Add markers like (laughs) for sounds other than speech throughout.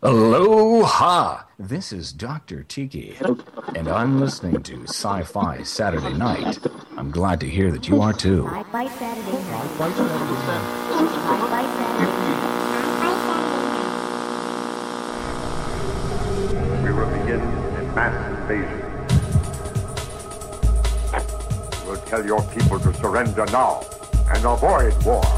Aloha! This is Dr. Tiki, and I'm listening to Sci Fi Saturday Night. I'm glad to hear that you are too. Sci-Fi Saturday night. Sci-Fi Saturday We will begin a mass invasion. We'll tell your people to surrender now and avoid war.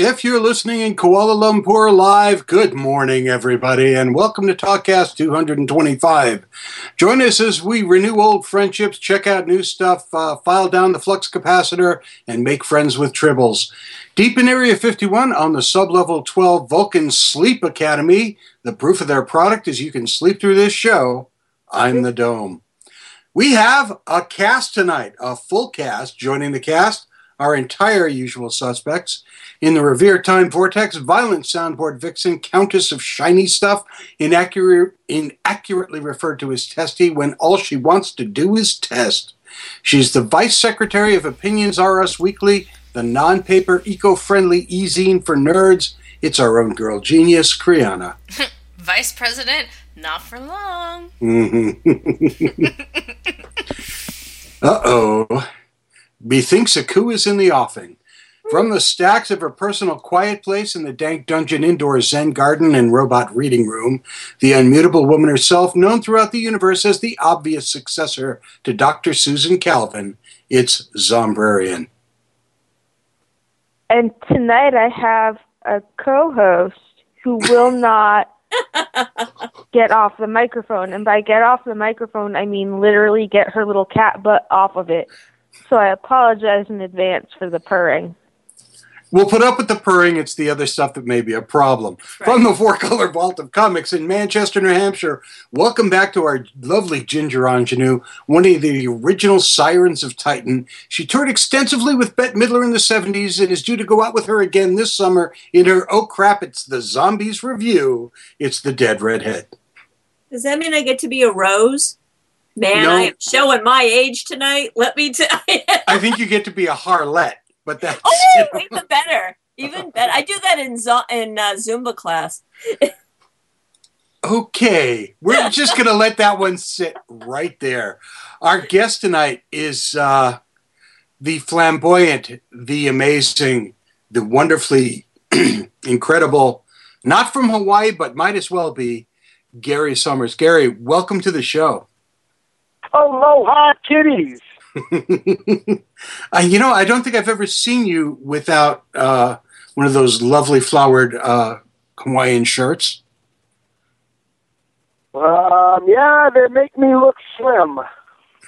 If you're listening in Kuala Lumpur live, good morning, everybody, and welcome to Talkcast 225. Join us as we renew old friendships, check out new stuff, uh, file down the flux capacitor, and make friends with tribbles. Deep in Area 51 on the sublevel 12 Vulcan Sleep Academy, the proof of their product is you can sleep through this show. I'm the Dome. We have a cast tonight, a full cast. Joining the cast, our entire usual suspects. In the Revere Time Vortex, violent soundboard vixen, Countess of Shiny Stuff, inaccurate, inaccurately referred to as Testy when all she wants to do is test. She's the Vice Secretary of Opinions R Us Weekly, the non paper, eco friendly e zine for nerds. It's our own girl genius, Kriana. (laughs) Vice President, not for long. (laughs) Uh oh. Methinks a coup is in the offing. From the stacks of her personal quiet place in the dank dungeon indoor Zen garden and robot reading room, the unmutable woman herself, known throughout the universe as the obvious successor to Dr. Susan Calvin, it's Zombrarian. And tonight I have a co host who will not (laughs) get off the microphone. And by get off the microphone, I mean literally get her little cat butt off of it. So I apologize in advance for the purring. We'll put up with the purring. It's the other stuff that may be a problem. From the Four Color Vault of Comics in Manchester, New Hampshire, welcome back to our lovely Ginger Ingenue, one of the original Sirens of Titan. She toured extensively with Bette Midler in the 70s and is due to go out with her again this summer in her Oh Crap, It's the Zombies review. It's the Dead Redhead. Does that mean I get to be a rose? Man, No. I am showing my age tonight. Let me tell you. I think you get to be a harlot, but that's. oh, even better. Even better. I do that in zo- in uh, Zumba class. Okay, we're (laughs) just going to let that one sit right there. Our guest tonight is uh, the flamboyant, the amazing, the wonderfully (clears throat) incredible, not from Hawaii, but might as well be, Gary Summers. Gary, welcome to the show. Aloha kitties. (laughs) Uh, you know, I don't think I've ever seen you without uh, one of those lovely flowered uh, Hawaiian shirts. Um, yeah, they make me look slim.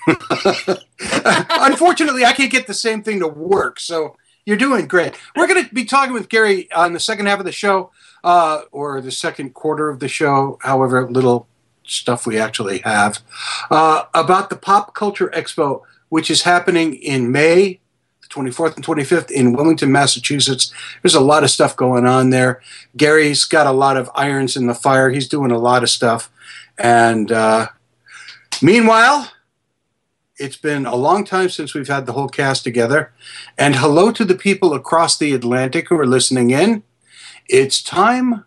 (laughs) Unfortunately, I can't get the same thing to work, so you're doing great. We're going to be talking with Gary on the second half of the show, uh, or the second quarter of the show, however little stuff we actually have, uh, about the Pop Culture Expo, which is happening in May. the 24th and 25th in Wilmington, Massachusetts. There's a lot of stuff going on there. Gary's got a lot of irons in the fire. He's doing a lot of stuff. And uh, meanwhile, it's been a long time since we've had the whole cast together. And hello to the people across the Atlantic who are listening in. It's time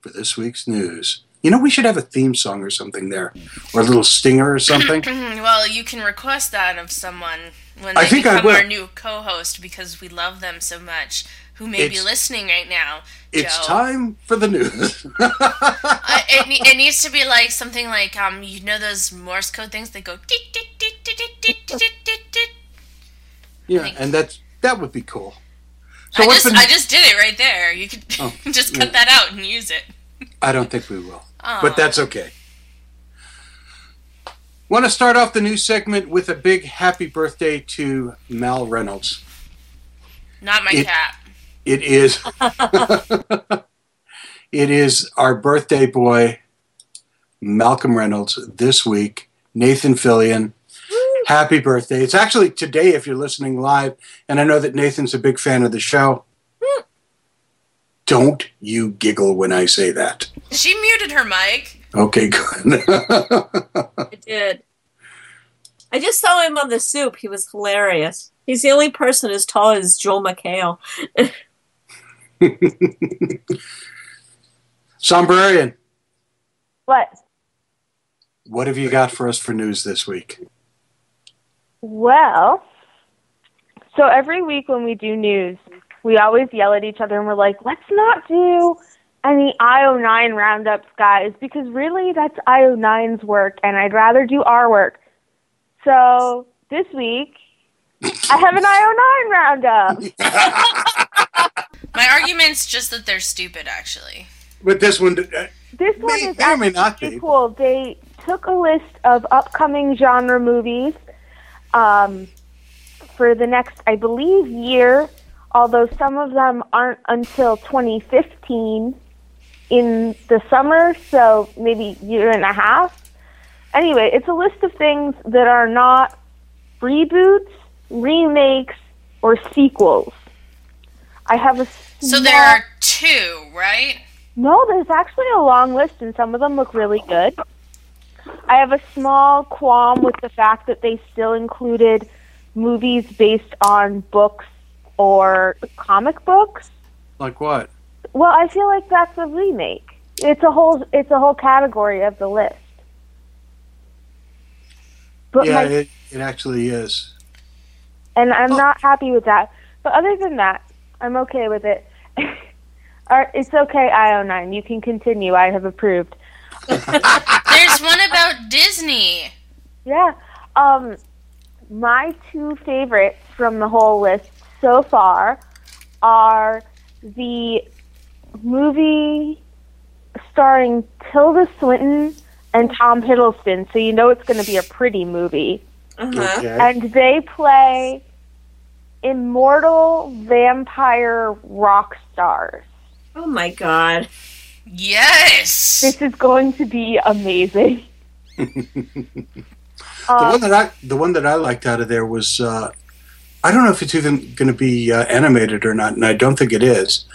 for this week's news. You know, we should have a theme song or something there, or a little stinger or something. (laughs) Mm-hmm. well, you can request that of someone when they I think become I will. our new co-host because we love them so much. Who may it's, be listening right now? It's Joe. time for the news. (laughs) uh, it, (laughs) it, needs to be like something like um, you know those Morse code things that go. Yeah, and that's that would be cool. So I just been... I just did it right there. You could oh, just cut yeah. that out and use it. I don't think we will. But that's ah. okay. Want to start off the new segment with a big happy birthday to Mal Reynolds. Not my It- cat. It is. (laughs) it is our birthday boy, Malcolm Reynolds, this week. Nathan Fillion. Happy birthday. It's actually today if you're listening live, and I know that Nathan's a big fan of the show. Don't you giggle when I say that. She muted her mic. Okay, good. (laughs) I did. I just saw him on the soup. He was hilarious. He's the only person as tall as Joel McHale. (laughs) Zombrarian, What? what have you got for us for news this week? Well, so every week when we do news, we always yell at each other and we're like, let's not do any IO9 roundups, guys, because really that's IO9's work and I'd rather do our work. So this week, I have an IO9 roundup. (laughs) My argument's just that they're stupid, actually. But this one, uh, This one May- is may actually not be. cool. They took a list of upcoming genre movies um, for the next, I believe, year. Although some of them aren't until 2015 in the summer, so maybe year and a half. Anyway, it's a list of things that are not reboots, remakes, or sequels. I have a So small- there are two, right? no, there's actually a long list, and some of them look really good. I have a small qualm with the fact that they still included movies based on books or comic books. like what? Well, I feel like that's a remake. It's a whole it's a whole category of the list. But yeah, my it, it actually is. and I'm not happy with that. But other than that, I'm okay with it. (laughs) All right, it's okay, IO9. You can continue. I have approved. (laughs) There's one about Disney. Yeah. Um, my two favorites from the whole list so far are the movie starring Tilda Swinton and Tom Hiddleston. So you know it's going to be a pretty movie. Uh-huh. Okay. And they play immortal vampire rock stars. Oh my god. Yes. This is going to be amazing. (laughs) The Um, one that I the one that I liked out of there was uh, I don't know if it's even going to be uh, animated or not, and I don't think it is.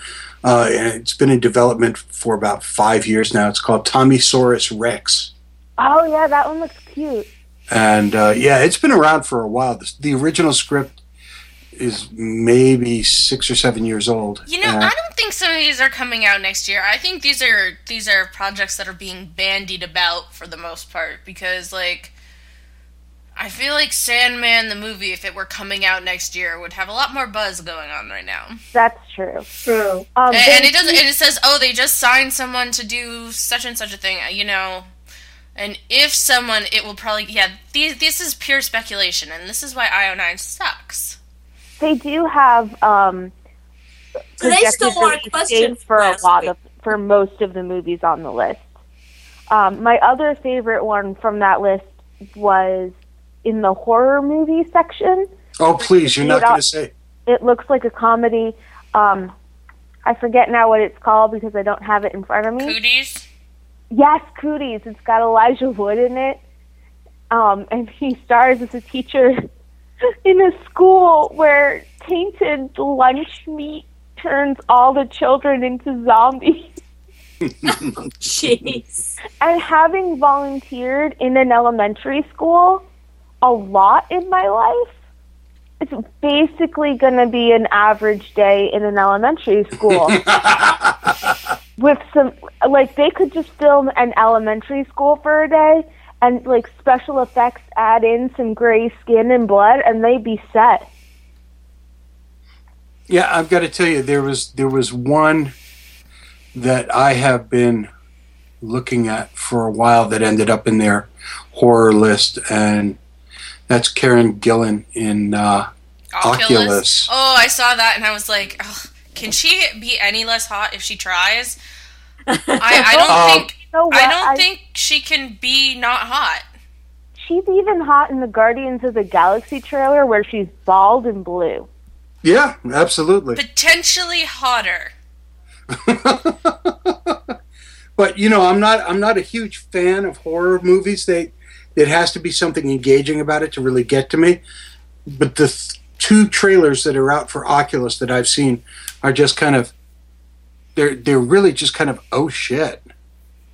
Uh, and it's been in development for about five years now. It's called Tommysaurus Rex, oh yeah, that one looks cute. and uh, yeah, it's been around for a while. The, the original script is maybe six or seven years old. You know, Uh, I don't think some of these are coming out next year. I think these are these are projects that are being bandied about for the most part because like I feel like Sandman the movie if it were coming out next year would have a lot more buzz going on right now. That's true. True. Um, and, and it doesn't and it says, "Oh, they just signed someone to do such and such a thing," you know. And if someone, it will probably yeah. These, this is pure speculation, and this is why IO9 sucks. they do have um So they projected stole our question dates for a lot week. of for most of the movies on the list. Um, my other favorite one from that list was in the horror movie section. oh, please, you're not going to say. It looks like a comedy. Um, I forget now what it's called because I don't have it in front of me. Cooties. Yes, Cooties. It's got Elijah Wood in it. Um, and he stars as a teacher (laughs) in a school where tainted lunch meat turns all the children into zombies. (laughs) Jeez. And having volunteered in an elementary school a lot in my life, it's basically going to be an average day in an elementary school. (laughs) With some, like, they could just film an elementary school for a day and, like, special effects add in some gray skin and blood, and they'd be set. Yeah, I've got to tell you, there was there was one that I have been looking at for a while that ended up in their horror list, and that's Karen Gillan in uh, Oculus. Oh, I saw that and I was like, Ugh, can she be any less hot if she tries? I, I don't Um, (laughs) think You know? I don't I- think she can be not hot. She's even hot in the Guardians of the Galaxy trailer where she's bald and blue. Yeah, absolutely. Potentially hotter. (laughs) But you know, I'm not I'm not a huge fan of horror movies. They it has to be something engaging about it to really get to me. But the th- two trailers that are out for Oculus that I've seen are just kind of they're they're really just kind of oh shit.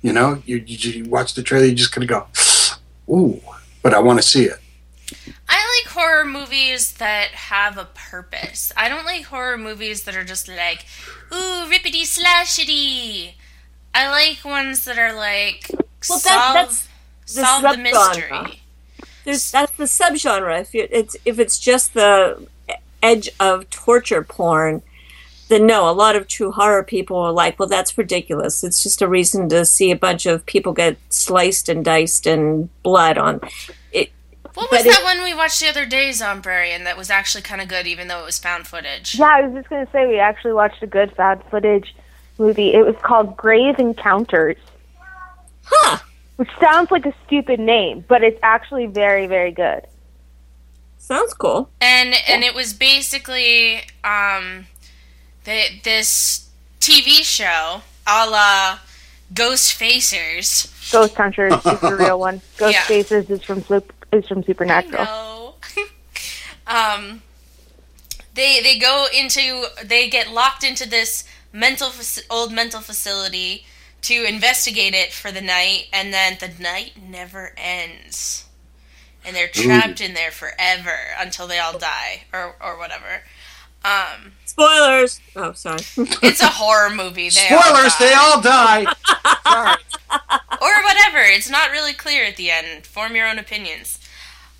You know, you you, you watch the trailer, you just kind of go, ooh, but I want to see it. I like horror movies that have a purpose. I don't like horror movies that are just like, ooh, rippity slashity. I like ones that are like Well, that- solve, that's the solve the subgenre. mystery. There's that's the subgenre. If you, it's if it's just the edge of torture porn, then no. A lot of true horror people are like, well, that's ridiculous. It's just a reason to see a bunch of people get sliced and diced and blood on. It, What was But it- that one we watched the other day, Zombrarian, that was actually kind of good, even though it was found footage? Yeah, I was just gonna say we actually watched a good found footage movie. It was called Grave Encounters, huh? Which sounds like a stupid name, but it's actually very, very good. Sounds cool. and and it was basically um the, this TV show a la Ghostfacers. Ghost Hunters is the real one. Ghost (laughs) Yeah. Faces is from is from Supernatural. No. (laughs) um, they they go into they get locked into this mental old mental facility to investigate it for the night, and then the night never ends, and they're trapped in there forever until they all die or or whatever. Um, Spoilers. Oh, sorry. (laughs) it's a horror movie. They all Spoilers, die. they all die. (laughs) Sorry. or whatever. It's not really clear at the end. Form your own opinions.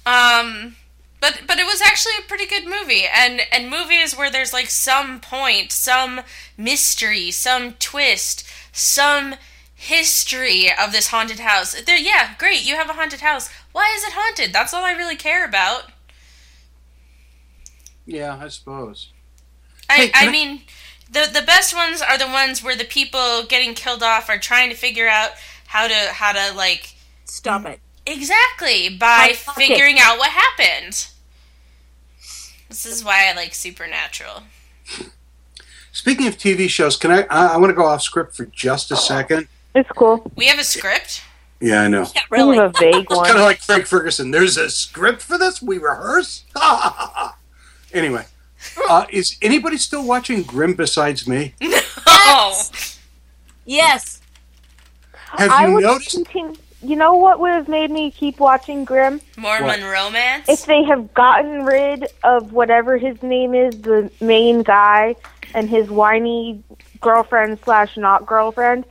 Um, but but it was actually a pretty good movie, and and movies where there's like some point, some mystery, some twist, some history of this haunted house. There, yeah, great. You have a haunted house. Why is it haunted? That's all I really care about. Yeah, I suppose. I, Hey, I I- mean, the the best ones are the ones where the people getting killed off are trying to figure out how to how to like Stop it. exactly by Like, fuck it. figuring out what happened. This is why I like Supernatural. (laughs) Speaking of TV shows, can I? I, I want to go off script for just a second. It's cool. We have a script. Yeah, I know. Yeah, Really? really. a vague Kind of like Frank Ferguson. There's a script for this. We rehearse. (laughs) anyway, uh, is anybody still watching Grimm besides me? (laughs) Oh, Yes. Have I you would noticed? continue. You know what would have made me keep watching Grimm? Mormon romance. If they have gotten rid of whatever his name is, the main guy, and his whiny girlfriend slash not girlfriend,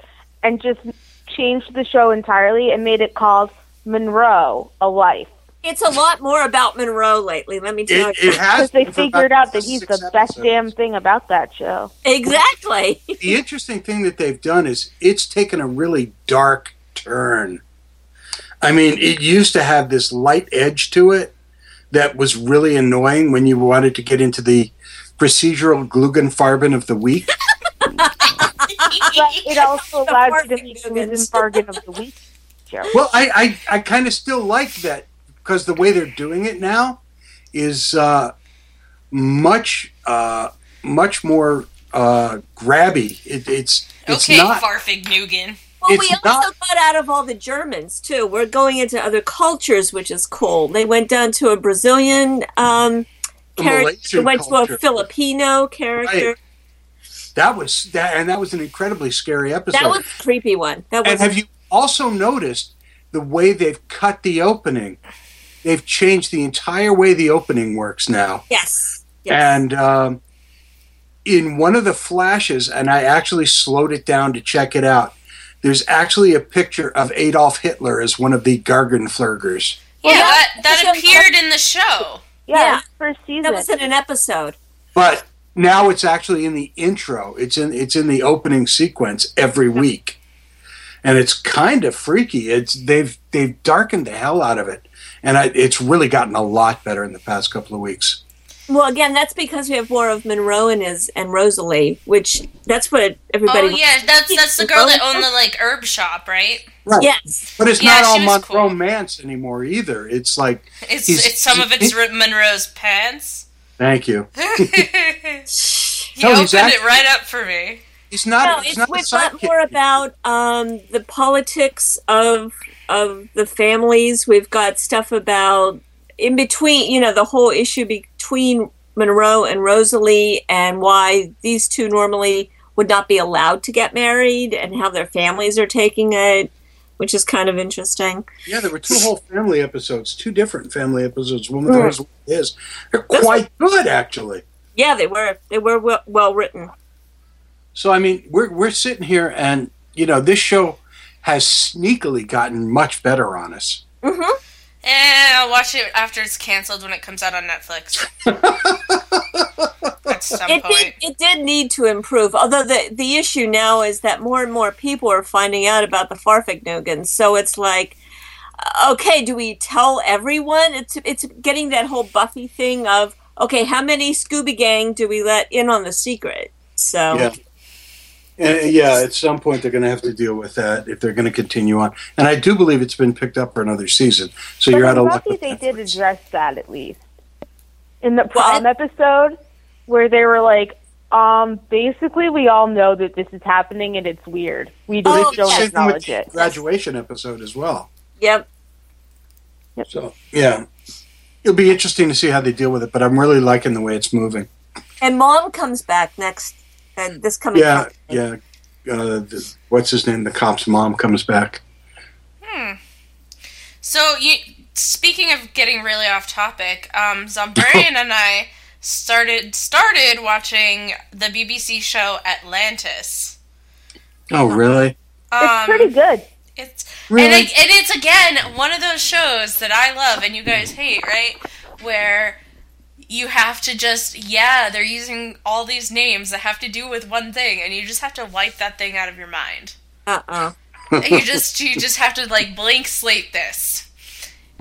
and just changed the show entirely and made it called Monroe: A Life. It's a lot more about Monroe lately. Let me tell It, you. it has Because they been for about figured out that he's the six best episodes. damn thing about that show. Exactly. (laughs) The interesting thing that they've done is it's taken a really dark turn. I mean, it used to have this light edge to it that was really annoying when you wanted to get into the procedural Glugenfarben of the week. (laughs) But it also allows you to perfect make Dugans. Bargain of the Week show. Well, I, I, I kind of still like that because the way they're doing it now is uh, much uh, much more uh, grabby. It, it's it's okay, not. Farfig Nugan. Well, It's we also not- got out of all the Germans too. We're going into other cultures, which is cool. They went down to a Brazilian um, A character. Malaysian went culture. to a Filipino character. Right. That was that, and that was an incredibly scary episode. That was a creepy one. That was and have you also noticed the way they've cut the opening? They've changed the entire way the opening works now. yes. yes. And um, in one of the flashes, and I actually slowed it down to check it out. There's actually a picture of Adolf Hitler as one of the Gargenflurgers. Yeah, Well, that, that- that appeared in the show. Yeah, Yeah. first season. that was in an episode. But now it's actually in the intro. It's in it's in the opening sequence every week, and it's kind of freaky. It's they've they've darkened the hell out of it, and I, it's really gotten a lot better in the past couple of weeks. Well, again, that's because we have more of Monroe and his and Rosalie, which that's what everybody. Oh yeah, that's that's the girl that owned the like herb shop, right? Right. Yes. But it's Yeah, not all she was Monroe cool. Mance anymore either. It's like It's He's- it's some of it's he- Monroe's pants. Thank you. (laughs) he No, opened he's it right up for me. It's not. no, he's it's not a it's more about um, the politics of of the families. We've got stuff about in between, you know, the whole issue between Monroe and Rosalie, and why these two normally would not be allowed to get married, and how their families are taking it, which is kind of interesting. Yeah, there were two whole family episodes, two different family episodes. One with Mm. hers, one with his. They're quite good, actually. Yeah, they were they were well, well written. So I mean, we're we're sitting here, and you know, this show has sneakily gotten much better on us. hmm And I'll watch it after it's canceled when it comes out on Netflix. (laughs) At some It point. did, it did need to improve. Although the the issue now is that more and more people are finding out about the Farfignugan. So it's like, uh, okay, do we tell everyone? It's it's getting that whole Buffy thing of okay, how many Scooby Gang do we let in on the secret? So Yeah. And yeah, at some point they're going to have to deal with that if they're going to continue on. And I do believe it's been picked up for another season. So But you're out in of luck. Buffy, they did address that at least in the prom episode, where they were like, um, basically, we all know that this is happening and it's weird. We Oh, just don't Same acknowledge it. graduation episode as well. yep. So yeah, it'll be interesting to see how they deal with it. But I'm really liking the way it's moving. And Mom comes back next uh, this coming. Yeah, Friday. yeah. Uh, the, what's his name? The cop's mom comes back. Hmm. So you speaking of getting really off topic, um, Zombrarian (laughs) and I started started watching the BBC show Atlantis. Oh, really? Um, It's pretty good. It's Really? and, it, and it's again one of those shows that I love and you guys hate, right? Where you have to just yeah, they're using all these names that have to do with one thing, and you just have to wipe that thing out of your mind. Uh uh you just you just have to like blank slate this,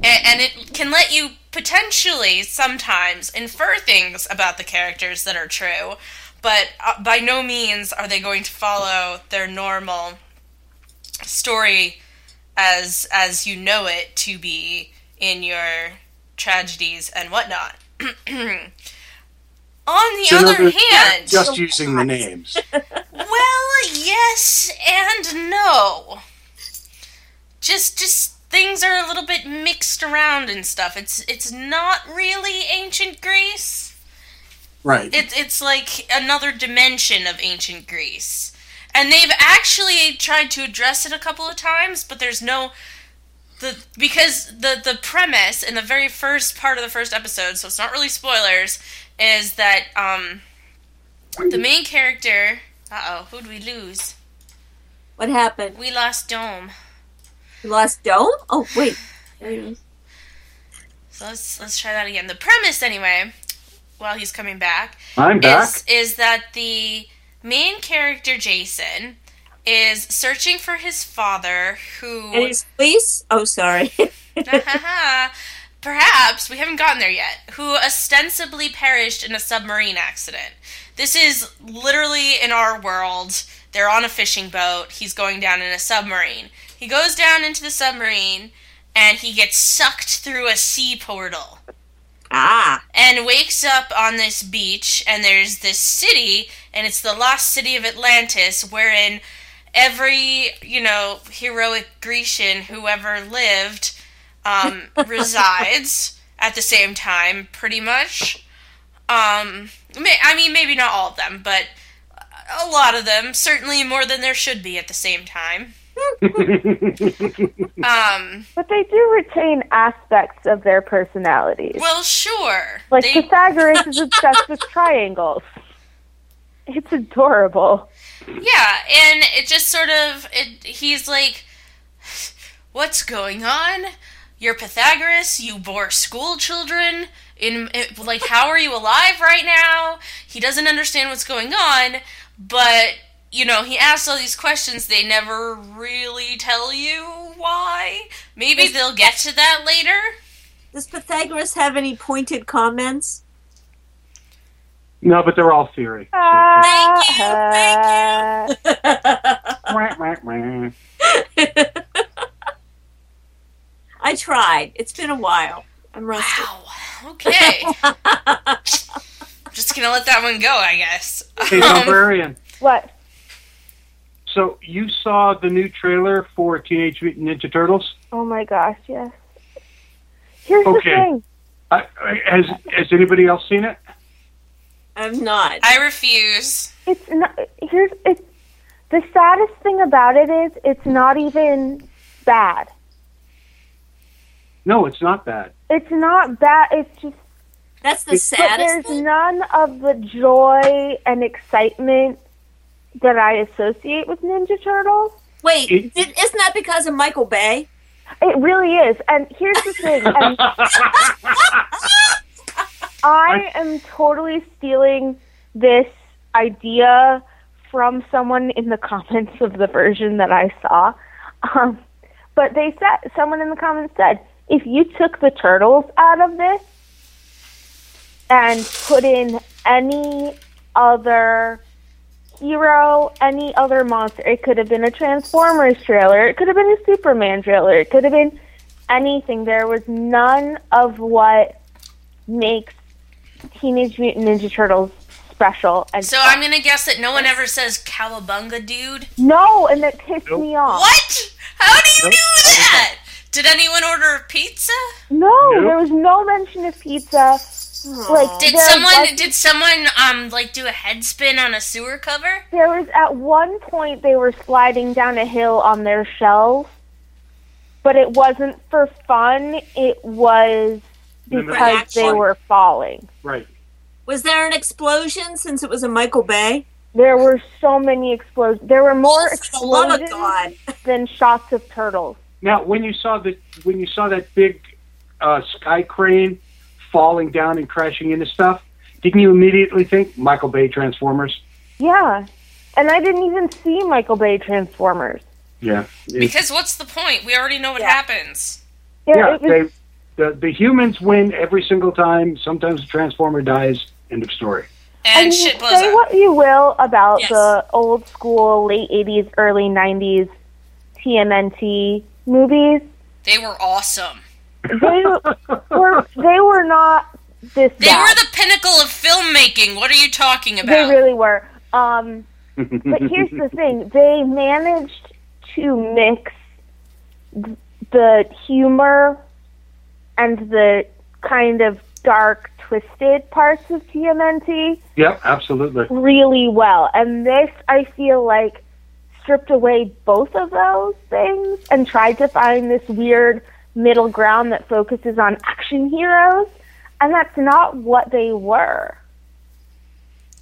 and, and it can let you potentially sometimes infer things about the characters that are true, but uh, by no means are they going to follow their normal story as as you know it to be in your tragedies and whatnot. (clears throat) On the So other hand, just using the names. (laughs) well, yes and no. Just just things are a little bit mixed around and stuff. It's it's not really ancient Greece. Right. It, it's like another dimension of ancient Greece. And they've actually tried to address it a couple of times, but there's no the because the the premise in the very first part of the first episode, so it's not really spoilers, is that um the main character uh oh, who'd we lose? What happened? We lost Dome. You lost Dome? Oh wait. There he is. So let's let's try that again. The premise anyway, while he's coming back, I'm back. is is that the main character Jason is searching for his father who And his police? Oh sorry. (laughs) (laughs) perhaps we haven't gotten there yet who ostensibly perished in a submarine accident this is literally in our world they're on a fishing boat he's going down in a submarine he goes down into the submarine and he gets sucked through a sea portal ah. and wakes up on this beach and there's this city and it's the lost city of Atlantis wherein every you know heroic Grecian who ever lived um, (laughs) resides at the same time pretty much um, may- I mean maybe not all of them but a lot of them certainly more than there should be at the same time (laughs) um, But they do retain aspects of their personalities. well sure like they- Pythagoras is obsessed with triangles. (laughs) It's adorable. Yeah, and it just sort of it, he's like, "What's going on? You're Pythagoras. You bore school children. In it, like, how are you alive right now?" He doesn't understand what's going on, but you know, he asks all these questions. They never really tell you why. Maybe they'll get to that later. Does Pythagoras have any pointed comments? No, but they're all theory. Thank you, Uh, thank you. (laughs) I tried. It's been a while. I'm rusty. Wow. Okay. (laughs) Just gonna let that one go, I guess. Hey, Um, librarian. What? So you saw the new trailer for Teenage Mutant Ninja Turtles? Oh my gosh, yes. Here's Okay. the thing. I, I, has Has anybody else seen it? I'm not. I refuse. It's not. Here's it's the saddest thing about it is it's not even bad. No, it's not bad. It's not bad. It's just. That's the saddest. But there's thing. none of the joy and excitement that I associate with Ninja Turtles. Wait, It- did, isn't that because of Michael Bay? It really is. And here's the thing. And (laughs) I am totally stealing this idea from someone in the (laughs) comments of the version that I saw. Um, but they said, someone in the comments said, if you took the turtles out of this and put in any other hero, any other monster, it could have been a Transformers trailer, it could have been a Superman trailer, it could have been anything. There was none of what makes Teenage Mutant Ninja Turtles special. And So I'm gonna guess that no one ever says cowabunga, dude. no, and that pissed me off. What? How do you Nope. do that? Did anyone order pizza? No, Nope. there was no mention of pizza. Like Did someone was- did someone um like do a head spin on a sewer cover? There was at one point they were sliding down a hill on their shells, but it wasn't for fun. It was Limited because they were falling. Right. Was there an explosion since it was a Michael Bay? There were so many explosions. There were more Oh, for the love of explosions God. (laughs) than shots of turtles. Now, when you saw the when you saw that big uh, sky crane falling down and crashing into stuff, didn't you immediately think Michael Bay Transformers? Yeah, and I didn't even see Michael Bay Transformers. Yeah. Because what's the point? We already know what Yeah. happens. Yeah, yeah, was, they the the humans win every single time. Sometimes the Transformer dies. End of story. And I shit blows say up. what you will about Yes. the old school late '80s, early '90s TMNT movies. They were awesome. They (laughs) were they were not this They bad. were the pinnacle of filmmaking. What are you talking about? They really were. Um, but (laughs) here's the thing: they managed to mix the humor and the kind of dark, twisted parts of TMNT Yep, absolutely. really well. And this, I feel like, stripped away both of those things and tried to find this weird middle ground that focuses on action heroes. And that's not what they were.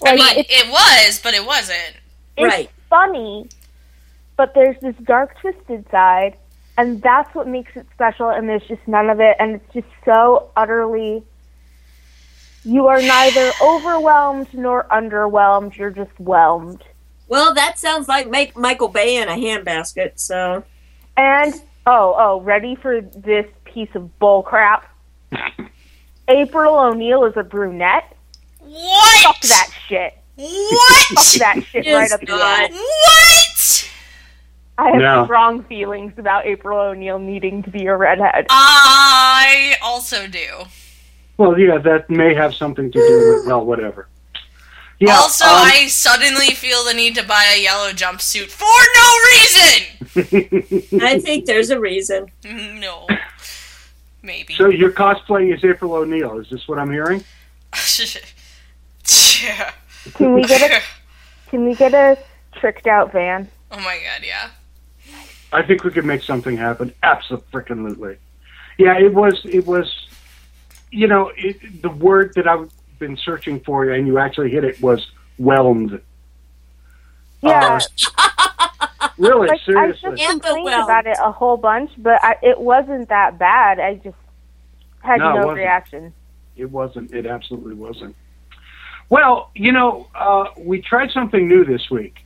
I Like, mean, it was, but it wasn't. it's Right. funny, but there's this dark, twisted side. And that's what makes it special, and there's just none of it. And it's just so utterly. You are neither overwhelmed nor underwhelmed. You're just whelmed. Well, that sounds like make Michael Bay in a handbasket. So And oh, oh, ready for this piece of bull crap? (laughs) April O'Neil is a brunette. What? Fuck that shit. What? Fuck that shit Yes, right up the ass. What? I have No. strong feelings about April O'Neil needing to be a redhead. I also do. Well, yeah, that may have something to do with well, whatever. Yeah. also, um, I suddenly feel the need to buy a yellow jumpsuit for no reason. (laughs) I think there's a reason. No. Maybe. so your cosplay is April O'Neil. Is this what I'm hearing? (laughs) yeah. Can we get a (laughs) can we get a tricked out van? Oh my god, yeah. I think we could make something happen. Absolutely. Yeah, it was. It was. You know, it, the word that I've been searching for, and you actually hit it, was whelmed. Yeah, Uh, (laughs) really, like I seriously. just complained about it a whole bunch, but I, it wasn't that bad. I just had No, no, wasn't. reaction. It wasn't. It absolutely wasn't. Well, you know, uh, we tried something new this week.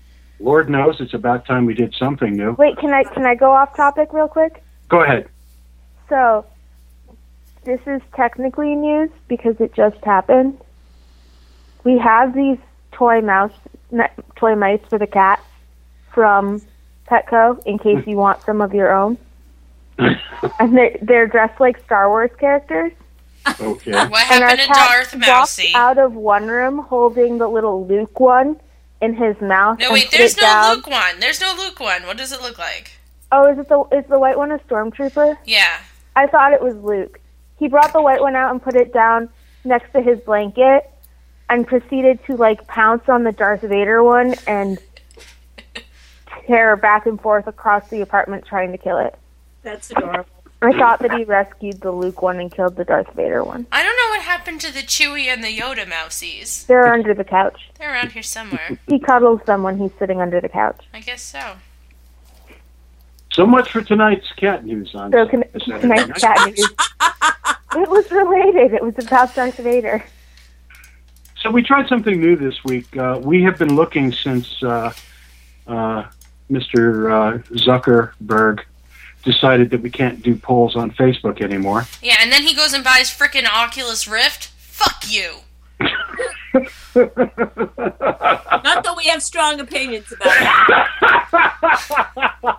Lord knows it's about time we did something new. Wait, can I can I go off topic real quick? Go ahead. So, this is technically news because it just happened. We have these toy mouse, toy mice for the cat from Petco in case you want some of your own. (laughs) And they're, they're dressed like Star Wars characters. Okay. What happened to Darth Mousy? out of one room holding the little Luke one in his mouth. No, wait, there's no down. Luke one. There's no Luke one. What does it look like? Oh, is it the is the white one a stormtrooper? Yeah. I thought it was Luke. He brought the white one out and put it down next to his blanket and proceeded to like pounce on the Darth Vader one and tear back and forth across the apartment trying to kill it. That's adorable. I thought that he rescued the Luke one and killed the Darth Vader one. I don't know what happened to the Chewie and the Yoda Mousies. They're under the couch. They're around here somewhere. He cuddles them when he's sitting under the couch. I guess so. So much for tonight's cat news on So can, tonight's cat news. It was related. It was about Darth Vader. So we tried something new this week. Uh, we have been looking since uh, uh, Mr. Uh, Zuckerberg decided that we can't do polls on Facebook anymore. Yeah, and then he goes and buys frickin' Oculus Rift. Fuck you. Not that we have strong opinions about it.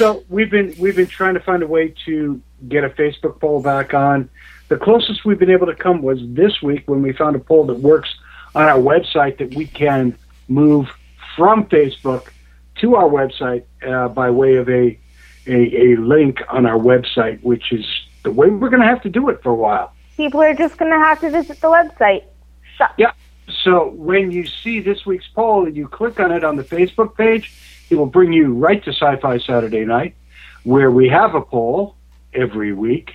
So we've been we've been trying to find a way to get a Facebook poll back on. The closest we've been able to come was this week when we found a poll that works on our website that we can move from Facebook to our website uh, by way of a, a a link on our website, which is the way we're going to have to do it for a while. People are just going to have to visit the website. Yeah. So when you see this week's poll and you click on it on the Facebook page, it will bring you right to Sci-Fi Saturday Night, where we have a poll every week.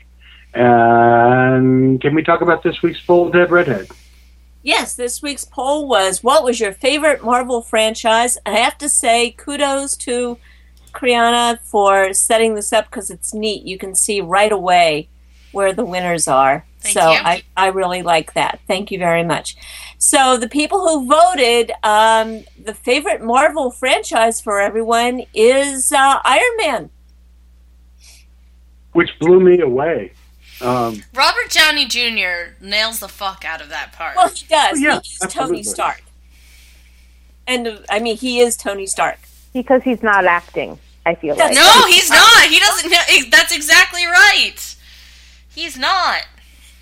And can we talk about this week's poll, Dead Redhead? Yes, this week's poll was what was your favorite Marvel franchise? I have to say kudos to Kriana for setting this up because it's neat. You can see right away where the winners are. Thank so you. I, I really like that. Thank you very much. So the people who voted, um, the favorite Marvel franchise for everyone is uh, Iron Man. Which blew me away. Um, Robert Downey Jr. nails the fuck out of that part. Well, he does. Oh, yeah, he is absolutely. Tony Stark. And uh, I mean, he is Tony Stark. Because he's not acting, I feel like. no, he's not. He doesn't. know- That's exactly right. He's not.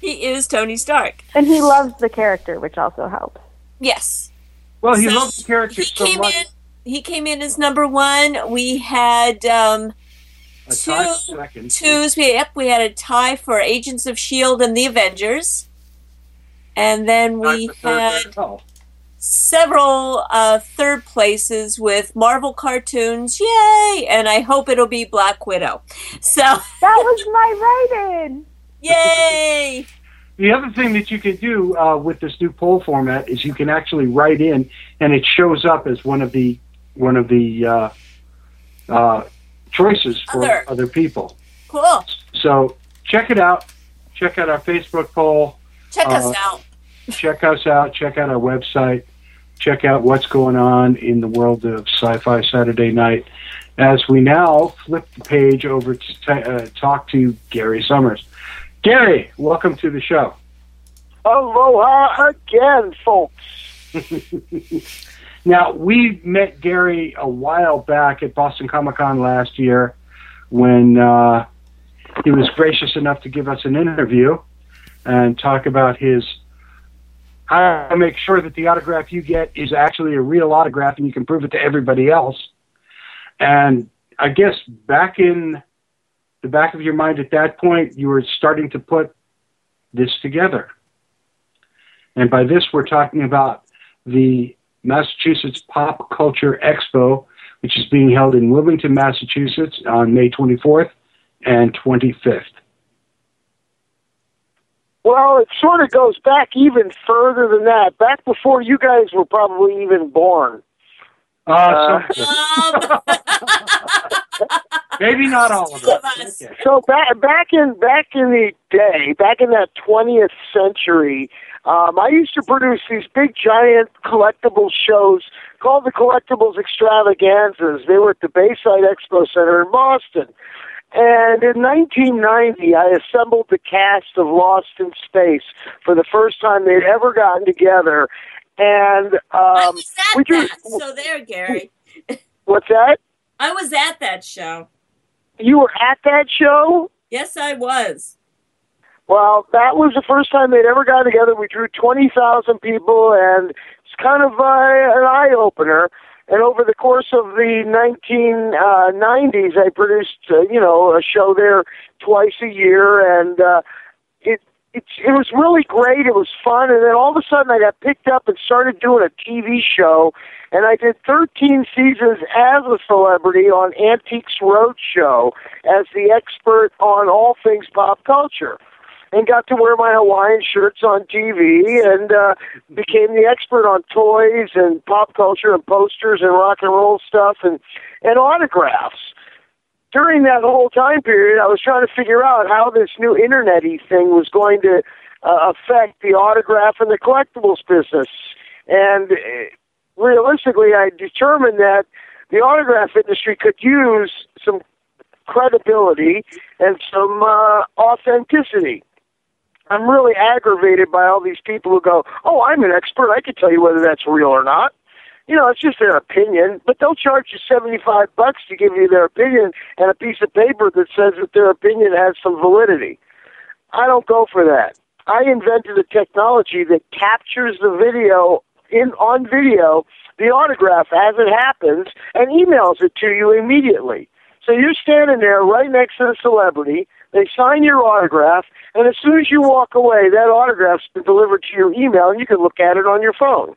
He is Tony Stark. And he loves the character, which also helps. Yes. well, he So, loves the character he so came much. in. He came in as number one. We had um, A two tie for second. twos. We yep, we had a tie for Agents of Shield and the Avengers, and then we Tie for third had several uh, third places with Marvel cartoons. Yay! And I hope it'll be Black Widow. So That was my write-in. Yay! The other thing that you can do uh, with this new poll format is you can actually write in, and it shows up as one of the one of the uh, uh, choices for Other. other people. Cool. So check it out. Check out our Facebook poll. Check us Uh, out. Check us out. Check out our website. Check out what's going on in the world of Sci-Fi Saturday Night. As we now flip the page over to t- uh, talk to Gary Summers. Gary, welcome to the show. Aloha again, folks. (laughs) Now, we met Gary a while back at Boston Comic Con last year when uh, he was gracious enough to give us an interview and talk about his how to make sure that the autograph you get is actually a real autograph and you can prove it to everybody else. And I guess back in the back of your mind at that point, you were starting to put this together. And by this, we're talking about the Massachusetts Pop Culture Expo, which is being held in Wilmington, Massachusetts on May 24th and 25th. Well, it sort of goes back even further than that. Back before you guys were probably even born. Uh, Uh, some- Um, maybe not all of Two of us. us. Okay. So back back in back in the day, back in that twentieth century, um, I used to produce these big giant collectible shows called the Collectibles Extravaganzas. They were at the Bayside Expo Center in Boston. And in 1990, I assembled the cast of Lost in Space for the first time they'd ever gotten together. And um, was at we that. So there, Gary. what's that? I was at that show. You were at that show? Yes, I was. Well, that was the first time they'd ever got together. We drew 20,000 people, and it's kind of uh, an eye opener. And over the course of the 1990s, I produced, uh, you know, a show there twice a year, and uh, it it it was really great. It was fun, and then all of a sudden, I got picked up and started doing a TV show, and I did 13 seasons as a celebrity on Antiques Roadshow as the expert on all things pop culture and got to wear my Hawaiian shirts on TV and uh, became the expert on toys and pop culture and posters and rock and roll stuff and and autographs. During that whole time period, I was trying to figure out how this new internety thing was going to uh, affect the autograph and the collectibles business. And realistically, I determined that the autograph industry could use some credibility and some uh, authenticity. I'm really aggravated by all these people who go, "Oh, I'm an expert. I can tell you whether that's real or not." You know, it's just their opinion, but they'll charge you 75 bucks to give you their opinion and a piece of paper that says that their opinion has some validity. I don't go for that. I invented a technology that captures the video in on video, the autograph as it happens, and emails it to you immediately. So you're standing there right next to the celebrity. They sign your autograph, and as soon as you walk away, that autograph's been delivered to your email, and you can look at it on your phone.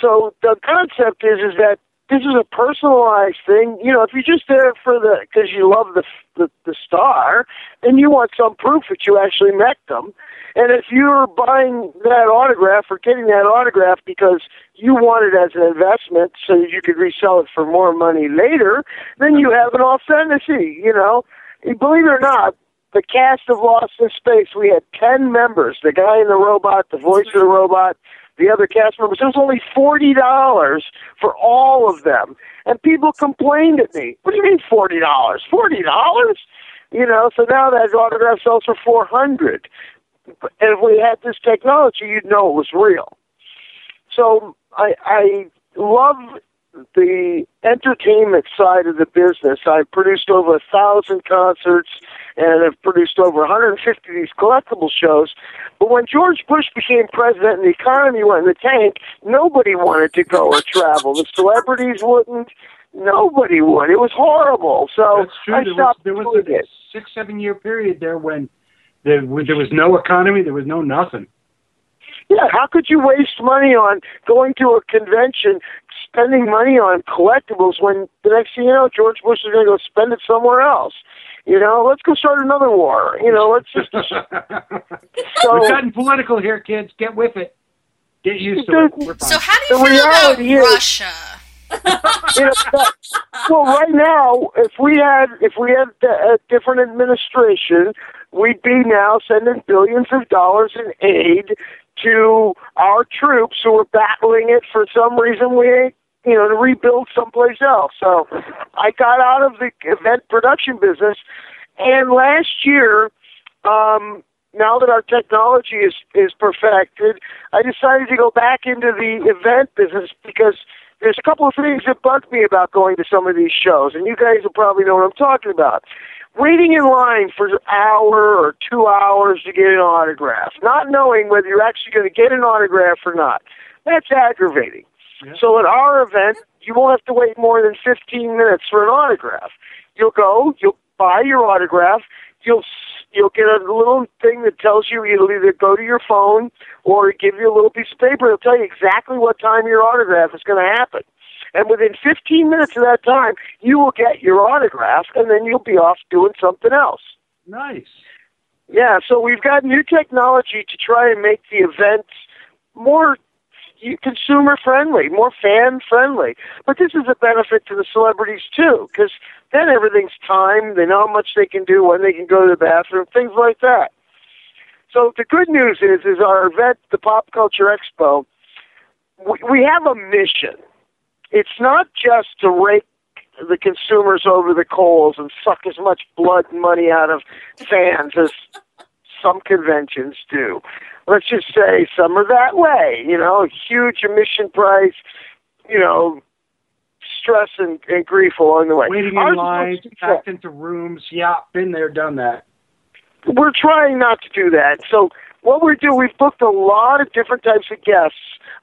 So the concept is is that this is a personalized thing. You know, if you're just there for the because you love the, the the star, then you want some proof that you actually met them. And if you're buying that autograph or getting that autograph because you want it as an investment so that you could resell it for more money later, then you have an authenticity. You know, believe it or not, the cast of Lost in Space, we had 10 members the guy in the robot, the voice of the robot, the other cast members. It was only $40 for all of them. And people complained at me. What do you mean $40? $40? You know, so now that autograph sells for 400 And if we had this technology, you'd know it was real. So I, I love the entertainment side of the business. I've produced over a thousand concerts and have produced over 150 of these collectible shows. But when George Bush became president and the economy went in the tank, nobody wanted to go or travel. The celebrities wouldn't. Nobody would. It was horrible. So That's true. I there was, stopped there was doing a it. six, seven year period there when there, there was no economy, there was no nothing. Yeah, how could you waste money on going to a convention, spending money on collectibles when the next thing you know, George Bush is going to go spend it somewhere else? You know, let's go start another war. You know, let's just. (laughs) so, We've gotten political here, kids. Get with it. Get used to it. So how do you The feel about reality is- Russia? you know, that- well, right now, if we had if we had a different administration, we'd be now sending billions of dollars in aid to our troops who are battling it for some reason we ain't you know to rebuild someplace else. So I got out of the event production business, and last year. Um, now that our technology is is perfected, I decided to go back into the event business because there's a couple of things that bug me about going to some of these shows, and you guys will probably know what I'm talking about. Waiting in line for an hour or two hours to get an autograph, not knowing whether you're actually going to get an autograph or not. That's aggravating. So at our event, you won't have to wait more than 15 minutes for an autograph. You'll go, you'll buy your autograph, you'll s- you'll get a little thing that tells you you'll either go to your phone or give you a little piece of paper that'll tell you exactly what time your autograph is going to happen. And within 15 minutes of that time, you will get your autograph, and then you'll be off doing something else. Nice. Yeah, so we've got new technology to try and make the events more consumer friendly, more fan friendly. But this is a benefit to the celebrities too, because then everything's timed. They know how much they can do, when they can go to the bathroom, things like that. So the good news is, is our event, the Pop Culture Expo, we, we have a mission. It's not just to rake the consumers over the coals and suck as much blood and money out of fans as some conventions do. Let's just say some are that way, you know, huge admission price, you know, stress and, and grief along the way. Waiting Ours in lines, supposed to be packed into rooms. Yeah, been there, done that. we're trying not to do that. So what we're doing, we've booked a lot of different types of guests,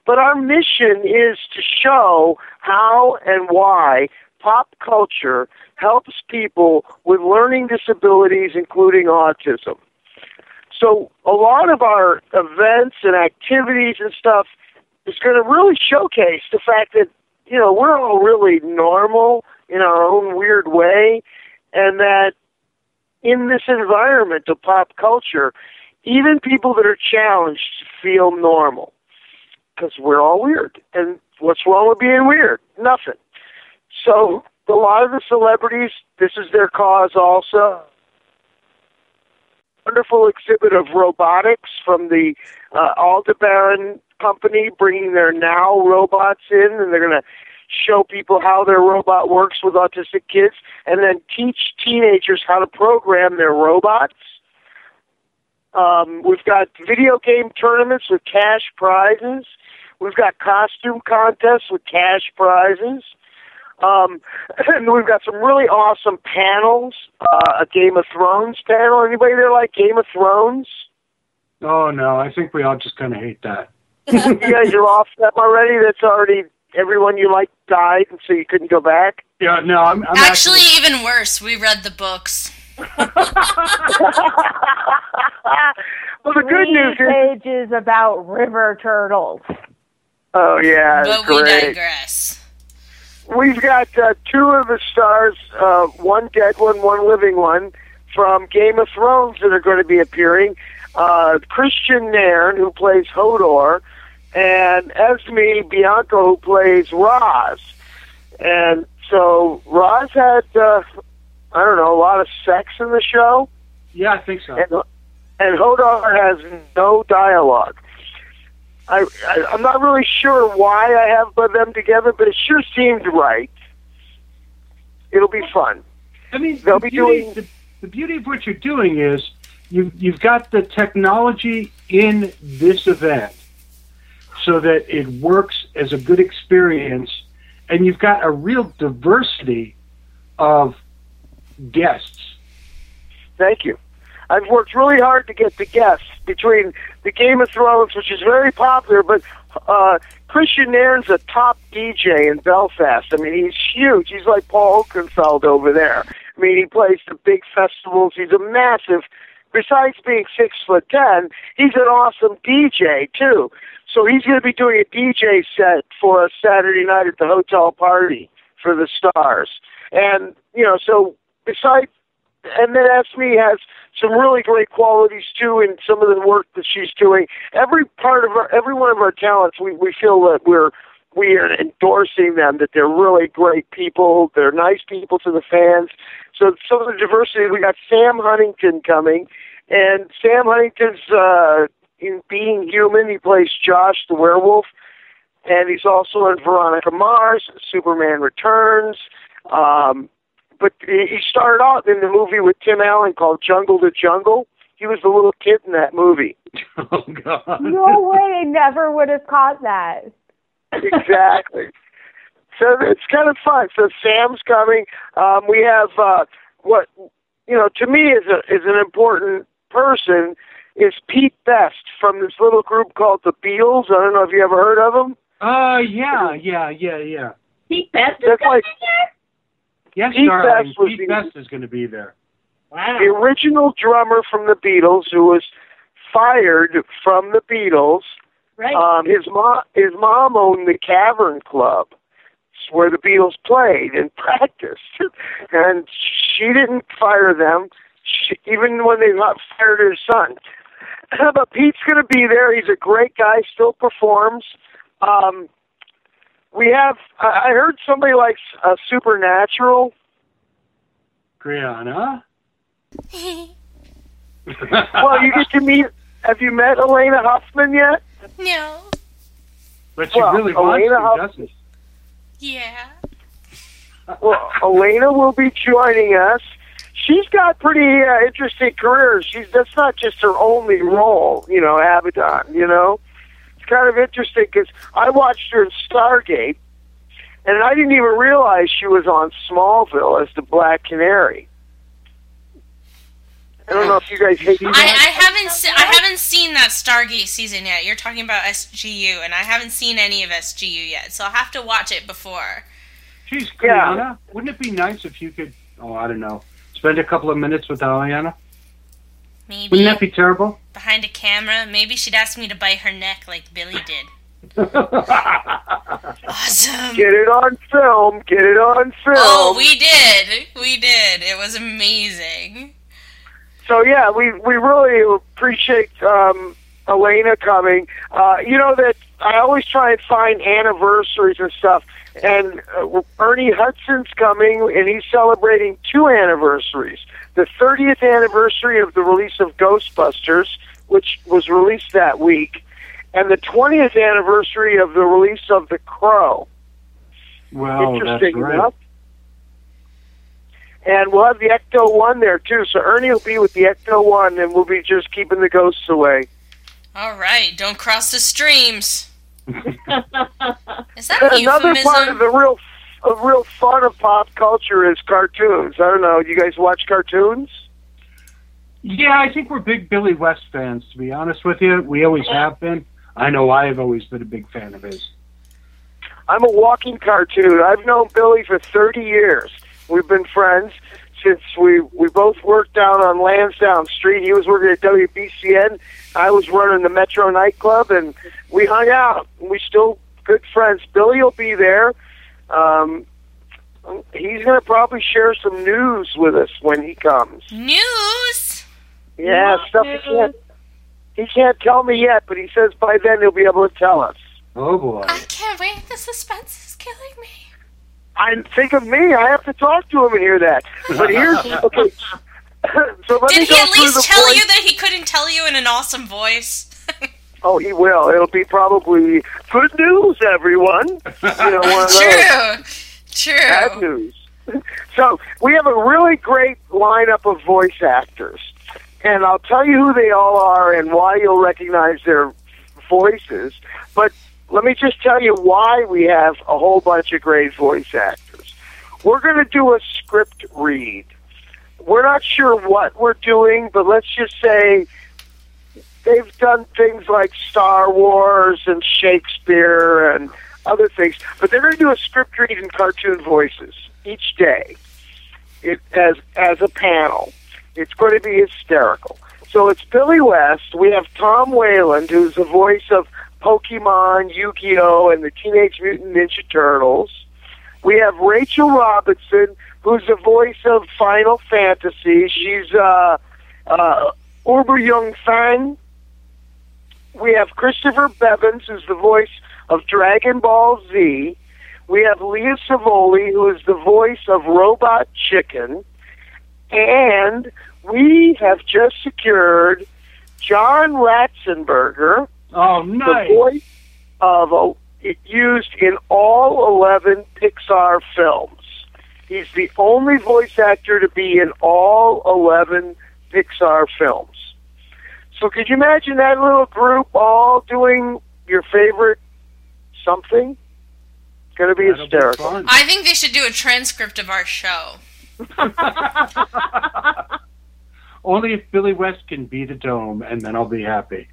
but our mission is to show how and why pop culture helps people with learning disabilities, including autism. So a lot of our events and activities and stuff is going to really showcase the fact that you know we're all really normal in our own weird way, and that in this environment of pop culture, even people that are challenged feel normal because we're all weird. And what's wrong with being weird? Nothing. So a lot of the celebrities, this is their cause also. Wonderful exhibit of robotics from the uh, Aldebaran company, bringing their NAO robots in, and they're going to show people how their robot works with autistic kids, and then teach teenagers how to program their robots. Um, we've got video game tournaments with cash prizes. We've got costume contests with cash prizes. Um, and (clears throat) we've got some really awesome panels. Uh, a Game of Thrones panel. Anybody there like Game of Thrones? Oh no, I think we all just kind of hate that. (laughs) you guys are off them already. That's already everyone you like died, and so you couldn't go back. Yeah, no, I'm, I'm Actually, even worse, we read the books. (laughs) well, the good Three news is, pages about river turtles. oh yeah, But great. we digress. We've got uh, two of the stars, uh, one dead one, one living one, from Game of Thrones that are going to be appearing. Uh, Christian Nairn, who plays Hodor, and Esme Bianco, who plays Roz. And so Roz had, uh, I don't know, a lot of sex in the show, Yeah, I think so. and, and Hodor has no dialogue. I, I I'm not really sure why I have put them together, but it sure seemed right. It'll be fun. I mean, They'll the be beauty, doing- the, the beauty of what you're doing is you you've got the technology in this event so that it works as a good experience, and you've got a real diversity of guests. Thank you. I've worked really hard to get the guests between the Game of Thrones, which is very popular, but uh, Christian Nairn's a top DJ in Belfast. I mean, he's huge. He's like Paul Oakenfold over there. I mean, he plays the big festivals. He's a massive. Besides being six foot ten, he's an awesome DJ too. So he's going to be doing a DJ set for us Saturday night at the hotel party for the stars. And you know, so besides and then Esme has some really great qualities too in some of the work that she's doing. Every part of our, every one of our talents, we we feel that we're we are endorsing them that they're really great people. They're nice people to the fans. So some of the diversity, we got Sam Huntington coming, and Sam Huntington's uh, in Being Human. He plays Josh the werewolf, and he's also in Veronica Mars, Superman Returns. Um, but he started out in the movie with Tim Allen called Jungle to Jungle. He was the little kid in that movie. (laughs) Oh God! No way, I never would have caught that. exactly. (laughs) So it's kind of fun. So Sam's coming. Um, we have uh, what you know to me is a is an important person is Pete Best from this little group called the Beatles. I don't know if you ever heard of them. Uh, yeah, yeah, yeah, yeah. Pete Best is That's coming like here? Yes, Pete darling. Best Pete the- Best is going to be there. Wow. the original drummer from the Beatles who was fired from the Beatles. Right. Um, his mom, his mom owned the Cavern Club, where the Beatles played and (laughs) practiced, and she didn't fire them, she, even when they fired her son. (clears throat) but Pete's going to be there. He's a great guy. Still performs. Um, we have. I I heard somebody likes uh, Supernatural. Brianna. (laughs) Well, you get to meet. Have you met Alaina Huffman yet? No. But she Well, really wants Alaina to, Huff- doesn't? Yeah. Well, Alaina will be joining us. She's got pretty uh, interesting careers. She's that's not just her only role, you know, Abaddon. You know, it's kind of interesting because I watched her in Stargate, and I didn't even realize she was on Smallville as the Black Canary. I don't know if you guys hate. I, I haven't se- I haven't seen that Stargate season yet. You're talking about SGU, and I haven't seen any of SGU yet, so I'll have to watch it before. Jeez, Yeah. Kriana, wouldn't it be nice if you could, oh, I don't know, spend a couple of minutes with Alaina? Maybe Wouldn't that be terrible? behind a camera. Maybe she'd ask me to bite her neck like Billy did. (laughs) Awesome. Get it on film. Get it on film. Oh, we did. We did. It was amazing. So yeah, we we really appreciate um, Alaina coming. Uh, you know that I always try and find anniversaries and stuff. And uh, Ernie Hudson's coming, and he's celebrating two anniversaries. The 30th anniversary of the release of Ghostbusters, which was released that week, and the 20th anniversary of the release of The Crow. Well, that's Interesting right. enough. And we'll have the Ecto One there too. So Ernie will be with the Ecto One, and we'll be just keeping the ghosts away. All right, don't cross the streams. (laughs) Is that And a another euphemism? part of the real, of real fun of pop culture is cartoons. I don't know. You guys watch cartoons? Yeah, I think we're big Billy West fans, to be honest with you. We always have been. I know I have always been a big fan of his. I'm a walking cartoon. I've known Billy for 30 years. We've been friends since we we both worked down on Lansdowne Street. He was working at WBCN. I was running the Metro nightclub, and we hung out. We still good friends. Billy will be there. Um, he's going to probably share some news with us when he comes. News. Yeah, Not stuff he news. can't. He can't tell me yet, but he says by then he'll be able to tell us. Oh boy. I can't wait. The suspense is killing me. I think of me. I have to talk to him and hear that. But here's (laughs) okay. (laughs) so let me Did he go at least tell voice- you that he couldn't tell you in an awesome voice? (laughs) Oh, he will. It'll be probably good news, everyone. You know, one of those. True. True. Bad news. So we have a really great lineup of voice actors, and I'll tell you who they all are and why you'll recognize their voices. But let me just tell you why we have a whole bunch of great voice actors. We're going to do a script read. We're not sure what we're doing, but let's just say they've done things like Star Wars and Shakespeare and other things, but they're going to do a script read in cartoon voices each day, it as as a panel. It's going to be hysterical. So it's Billy West. We have Tom Wayland, who's the voice of Pokemon, Yu-Gi-Oh, and the Teenage Mutant Ninja Turtles. We have Rachel Robinson, who's the voice of Final Fantasy. She's uh, uh, Oerba Yun Fang. We have Christopher Bevins, who's the voice of Dragon Ball Z. We have Leah Savoli, who is the voice of Robot Chicken. And we have just secured John Ratzenberger, Oh, no. the voice of a, it used in all 11 Pixar films. He's the only voice actor to be in all 11 Pixar films. So could you imagine that little group all doing your favorite something? It's going to be That'll hysterical. fun. I think they should do a transcript of our show. (laughs) Only if Billy West can beat the dome, and then I'll be happy.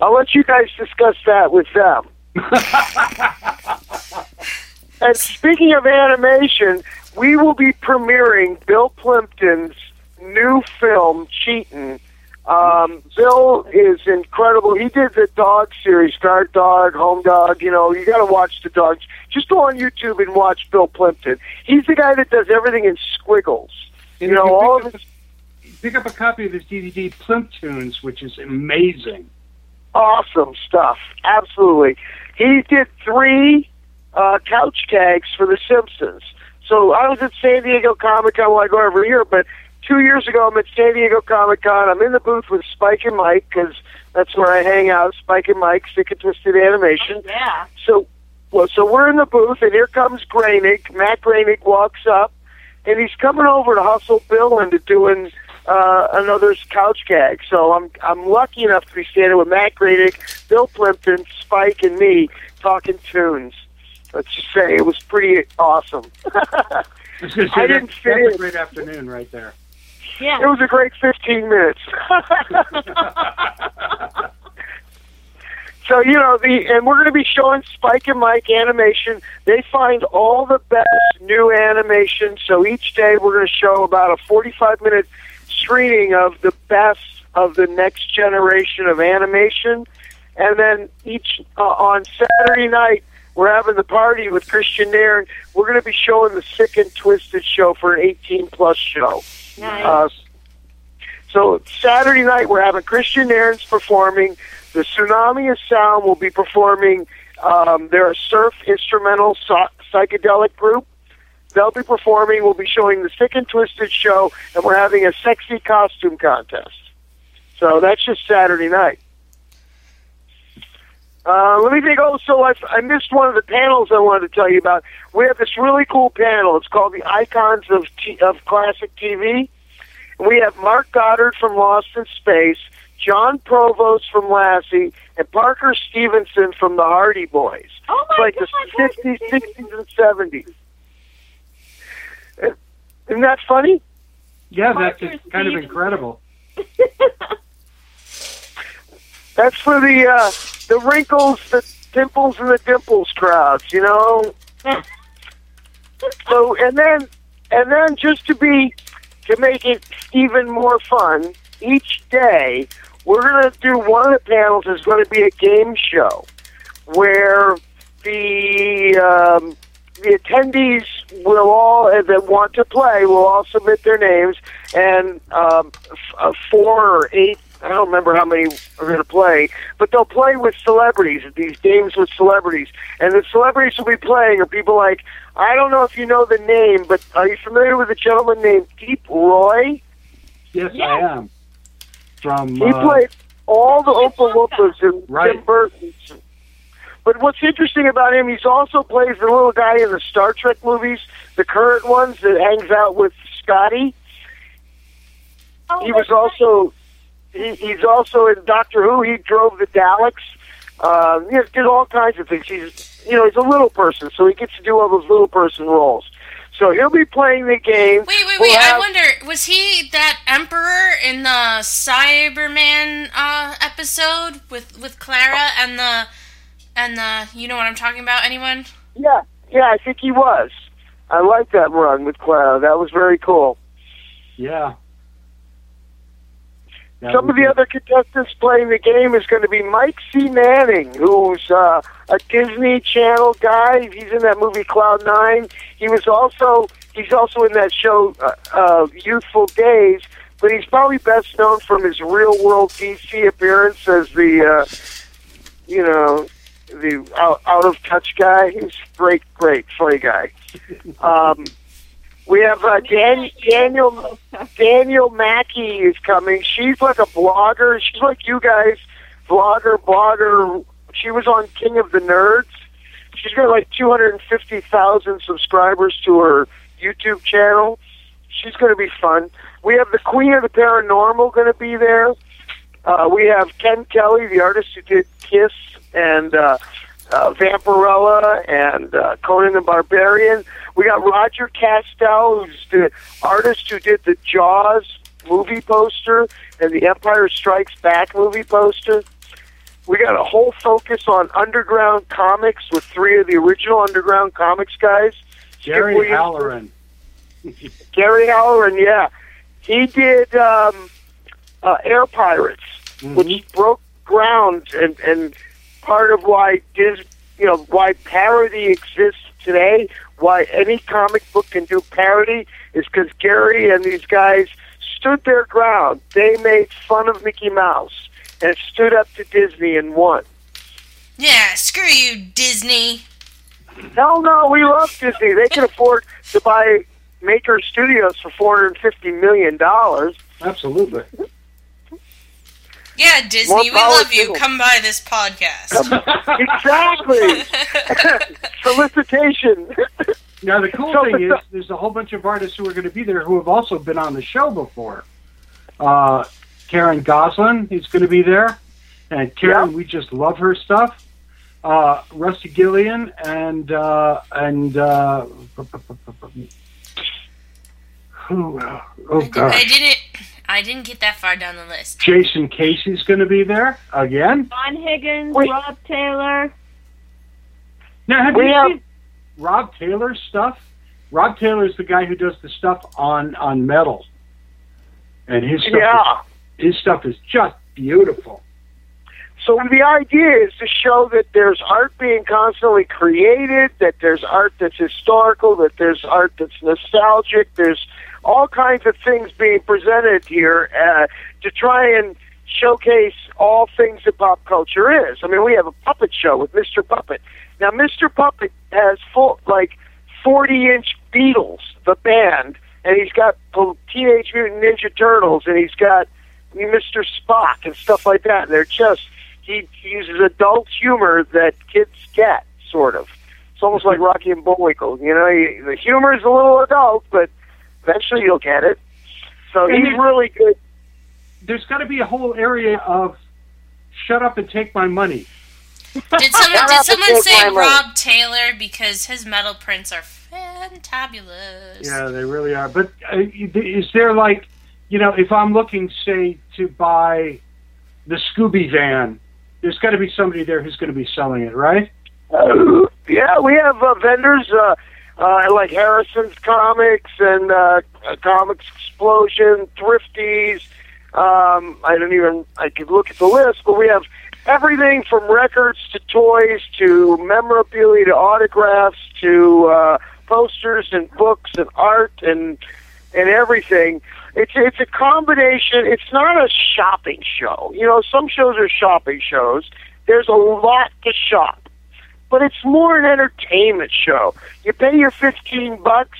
I'll let you guys discuss that with them. (laughs) and speaking of animation, we will be premiering Bill Plympton's new film, Cheatin'. Um, Bill is incredible. He did the dog series, Guard Dog, Home Dog. You know, you got to watch the dogs. Just go on YouTube and watch Bill Plimpton. He's the guy that does everything in squiggles. You know, all of his Pick up a copy of his DVD, Plimp Tunes, which is amazing. Awesome stuff. Absolutely. He did three uh, couch tags for The Simpsons. So I was at San Diego Comic Con. Well, I go every year, but two years ago I'm at San Diego Comic Con. I'm in the booth with Spike and Mike because that's where I hang out. Spike and Mike, Sick and Twisted Animation. Yeah. So, well, so we're in the booth, and here comes Groening. Matt Groening walks up, and he's coming over to hustle Bill into doing uh, another couch gag. So I'm I'm lucky enough to be standing with Matt Groening, Bill Plympton, Spike, and me talking tunes. Let's just say it was pretty awesome. (laughs) I, was gonna say, that- didn't fit that's a great afternoon right there. Yeah. It was a great 15 minutes. (laughs) so you know the, and we're going to be showing Spike and Mike animation. They find all the best new animation. So each day we're going to show about a 45 minute screening of the best of the next generation of animation. And then each uh, on Saturday night, we're having the party with Christian Nairn. We're going to be showing the Sick and Twisted show for an 18 plus show. Nice. Uh, so Saturday night we're having Christian Nairn's performing. The Tsunami of Sound will be performing. Um, they're a surf instrumental so- psychedelic group. They'll be performing. We'll be showing the Sick and Twisted show, and we're having a sexy costume contest. So that's just Saturday night. Uh, let me think. Also, I, I missed one of the panels I wanted to tell you about. We have this really cool panel. It's called the Icons of T- of Classic TV. We have Mark Goddard from Lost in Space, John Provost from Lassie, and Parker Stevenson from the Hardy Boys. Oh It's my like God, the 50s, 60s, and 70s. (laughs) Isn't that funny? Yeah, that's just kind of incredible. (laughs) That's for the uh, the wrinkles, the pimples, and the dimples crowds, you know. (laughs) so and then and then just to be to make it even more fun, each day we're going to do one of the panels is going to be a game show where the um, the attendees will all uh, that want to play will all submit their names, and um, f- uh, four or eight. I don't remember how many are going to play, but they'll play with celebrities. These games with celebrities, and the celebrities will be playing are people like I don't know if you know the name, but are you familiar with a gentleman named Deep Roy? Yes, Yes. I am. From He uh, played all the Oompa Loompas in Right. Tim Burton's. But what's interesting about him, he's also plays the little guy in the Star Trek movies, the current ones that hangs out with Scotty. Oh, He was also he, he's also in Doctor Who. He drove the Daleks. Um, he did all kinds of things. He's you know he's a little person, so he gets to do all those little person roles. So he'll be playing the game. Wait, wait, We'll wait. I wonder, was he that emperor in the Cyberman uh, episode with with Clara and the and the you know what I'm talking about? Anyone? Yeah, yeah, I think he was. I like that run with Clara. That was very cool. yeah. That Some of the be- other contestants playing the game is going to be Mike C. Manning, who's uh, a Disney Channel guy. He's in that movie Cloud Nine. He was also he's also in that show uh, uh, Youthful Days, but he's probably best known from his Real World DC appearance as the uh, you know the out, out of touch guy. He's great, great, funny guy. Um, we have uh, Dan, Daniel Daniel Mackey is coming. She's like a blogger. She's like you guys, vlogger, blogger. She was on King of the Nerds. She's got like 250,000 subscribers to her YouTube channel. She's going to be fun. We have the Queen of the Paranormal going to be there. Uh, we have Ken Kelly, the artist who did Kiss and uh, uh, Vampirella and uh, Conan the Barbarian. We got Roger Kastel, who's the artist who did the Jaws movie poster and the Empire Strikes Back movie poster. We got a whole focus on underground comics with three of the original underground comics guys. Gary Williams- Hallgren. (laughs) Gary Hallgren, yeah. He did um, uh, Air Pirates, which broke ground and, and part of why Dis, you know, why parody exists today, why any comic book can do parody is because Gary and these guys stood their ground. They made fun of Mickey Mouse and stood up to Disney and won. Yeah, screw you, Disney. No, no, we love Disney. They can afford to buy Maker Studios for four hundred fifty million dollars. Absolutely. Yeah, Disney, we love you. them. Come by this podcast. exactly. (laughs) Solicitation. Now the cool So- thing is, there's a whole bunch of artists who are going to be there who have also been on the show before. Uh, Karen Goslin is going to be there, and Karen, we just love her stuff. Uh, Rusty Gillian and uh, and uh, Who? Uh, oh I gosh. didn't. I didn't get that far down the list. Jason Casey's going to be there again. Don Higgins, Rob Taylor. Now, have We you have- seen Rob Taylor's stuff? Rob Taylor's the guy who does the stuff on on metal, and his stuff Yeah. is, his stuff is just beautiful. So the idea is to show that there's art being constantly created, that there's art that's historical, that there's art that's nostalgic, there's all kinds of things being presented here uh, to try and showcase all things that pop culture is. I mean, we have a puppet show with Mr. Puppet. Now, Mr. Puppet has full like 40 inch Beatles, the band, and he's got the Teenage Mutant Ninja Turtles, and he's got Mr. Spock and stuff like that. And They're just he uses adult humor that kids get, sort of. It's almost like Rocky and Bullwinkle. You know, he, the humor is a little adult, but eventually you'll get it. So And he's there's- really good. There's got to be a whole area of "Shut up and take my money." Did someone did someone say my money. Rob Taylor because his metal prints are fantabulous? Yeah, they really are. But uh, is there like, you know, if I'm looking, say, to buy the Scooby van, there's got to be somebody there who's going to be selling it, right? Uh, yeah, we have uh, vendors uh, uh, like Harrison's Comics and uh, Comics Explosion, Thrifties. Um, I don't even. I could look at the list, but we have everything from records to toys to memorabilia to autographs to uh, posters and books and art and and everything. It's it's a combination. It's not a shopping show. You know, some shows are shopping shows. There's a lot to shop, but it's more an entertainment show. You pay your fifteen bucks,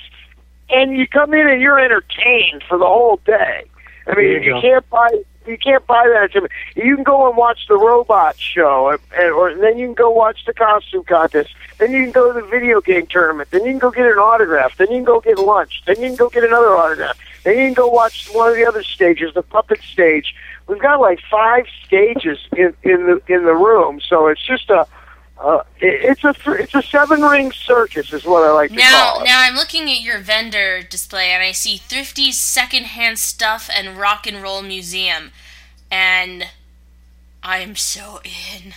and you come in and you're entertained for the whole day. I mean, you you, can't buy you can't buy that. You can go and watch the robot show, and, and- or then you can go watch the costume contest. Then you can go to the video game tournament. Then you can go get an autograph. Then you can go get lunch. Then you can go get another autograph. Then you can go watch one of the other stages, the puppet stage. We've got like five stages in in the in the room, so it's just a. Uh, it, it's a th- it's a seven ring circus is what I like to Now, call it. now I'm looking at your vendor display and I see Thrifty's secondhand stuff and rock and roll museum, and I'm so in.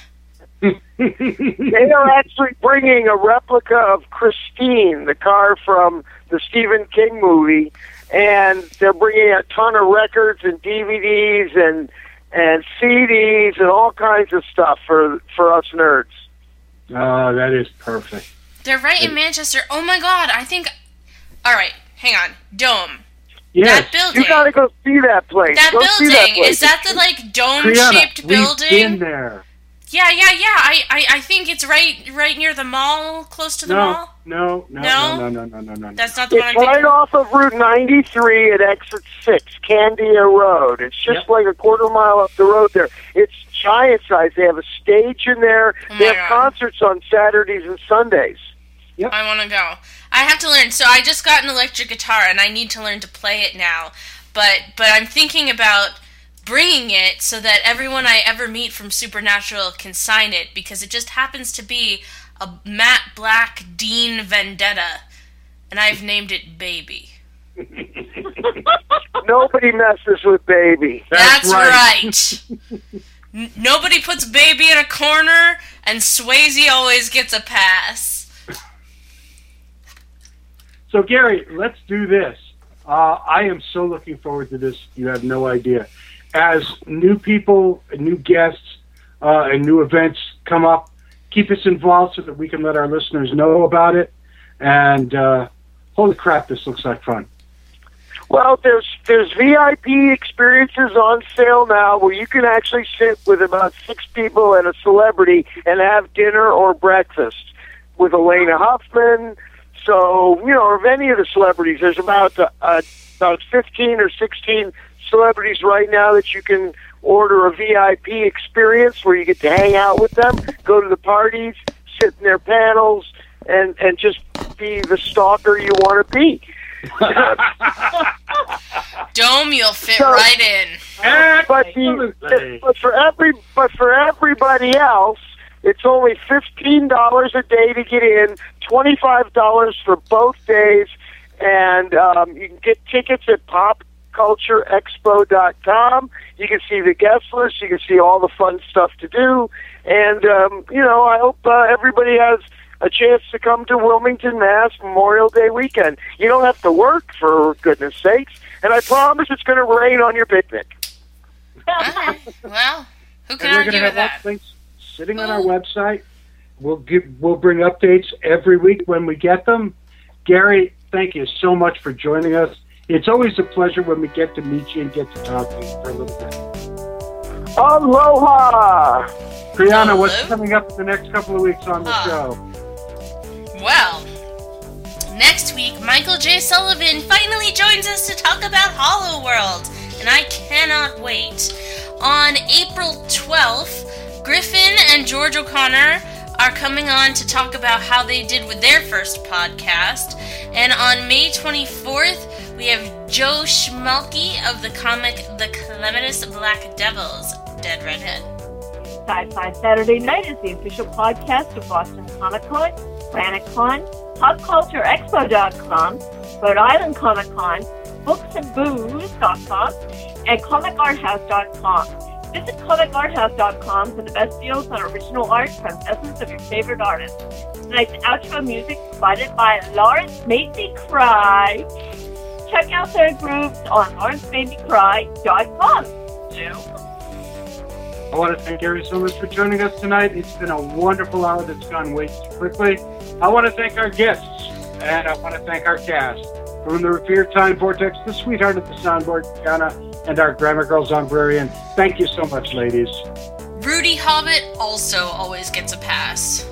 (laughs) they are actually bringing a replica of Christine, the car from the Stephen King movie, and they're bringing a ton of records and DVDs and and CDs and all kinds of stuff for for us nerds. Oh, that is perfect. They're right in Manchester. Oh my god, I think. All right, hang on. Dome. Yes. That building. You gotta go see that place. That go see that building place. is that the like dome Kriana, shaped we've been there. Yeah, yeah, yeah. I, I, I think it's right right near the mall, close to the No, mall. no, no, No? no, no, no, no, no, no. That's not the one I'm It's right thinking. off of Route 93 at exit 6, Candia Road. It's just Yep. like a quarter mile up the road there. It's giant size. They have a stage in there. Oh they have God. concerts on Saturdays and Sundays. I want to go. I have to learn. So I just got an electric guitar, and I need to learn to play it now. But but I'm thinking about bringing it so that everyone I ever meet from Supernatural can sign it because it just happens to be a matte black Dean Vendetta, and I've named it Baby. (laughs) Nobody messes with Baby. That's, right. (laughs) Nobody puts Baby in a corner, and Swayze always gets a pass. So, Gary, let's do this. Uh, I am so looking forward to this. You have no idea. As new people, new guests, uh, and new events come up, keep us involved so that we can let our listeners know about it. And uh, holy crap, this looks like fun. Well, there's there's VIP experiences on sale now where you can actually sit with about six people and a celebrity and have dinner or breakfast with Alaina Huffman. So you know, or any of the celebrities. There's about uh, about fifteen or sixteen celebrities right now that you can order a VIP experience where you get to hang out with them, go to the parties, sit in their panels, and and just be the stalker you want to be. Dome, you'll fit So- right in. but the, but for every but for everybody else, it's only fifteen dollars a day to get in, twenty five dollars for both days, and um, you can get tickets at popcultureexpo.com. You can see the guest list. You can see all the fun stuff to do, and um, you know, I hope uh, everybody has a chance to come to Wilmington, Mass. Memorial Day weekend. You don't have to work, for goodness sakes, and I promise it's going to rain on your picnic. well, who can we're argue with have that? sitting on our website. We'll give we'll bring updates every week when we get them. Gary, thank you so much for joining us. It's always a pleasure when we get to meet you and get to talk to you for a little bit. Aloha! Brianna, what's coming up in the next couple of weeks on the Ah. show? Well, next week, Michael J. Sullivan finally joins us to talk about Hollow World, and I cannot wait. On April 12th, Griffin and George O'Connor are coming on to talk about how they did with their first podcast. And on May 24th, we have Joe Schmalke of the comic The Calamitous Black Devils, Dead Redhead. Sci-Fi Saturday Night is the official podcast of Boston Comic Con, PlanetCon, PopCultureExpo.com, Rhode Island Comic Con, BooksAndBooze.com, and ComicArthouse.com. Visit ComicArthouse.com for the best deals on original art from essence of your favorite artists. Tonight's outro music provided by Lawrence Made Me Cry. Check out their groups on lawrencemademecry.com. Joe? I want to thank Gary so much for joining us tonight. It's been a wonderful hour that's gone way too quickly. I want to thank our guests, and I want to thank our cast. From the Revere Time Vortex, the sweetheart of the soundboard, Brianna, and our Grammar Girls Zombrarian. Thank you so much, ladies. Rudy Hobbit also always gets a pass.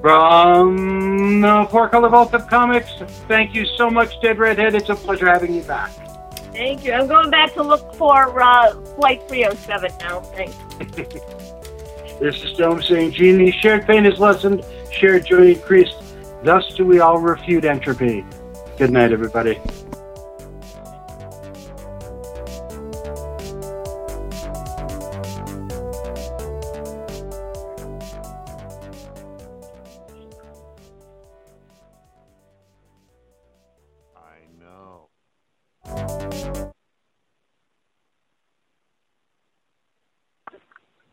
From the Four Color Vault of Comics, thank you so much, Dead Redhead. It's a pleasure having you back. Thank you. I'm going back to look for uh, Flight 307 now. Thanks. (laughs) This is Dome saying, Genie, shared pain is lessened, shared joy increased. Thus do we all refute entropy. Good night, everybody.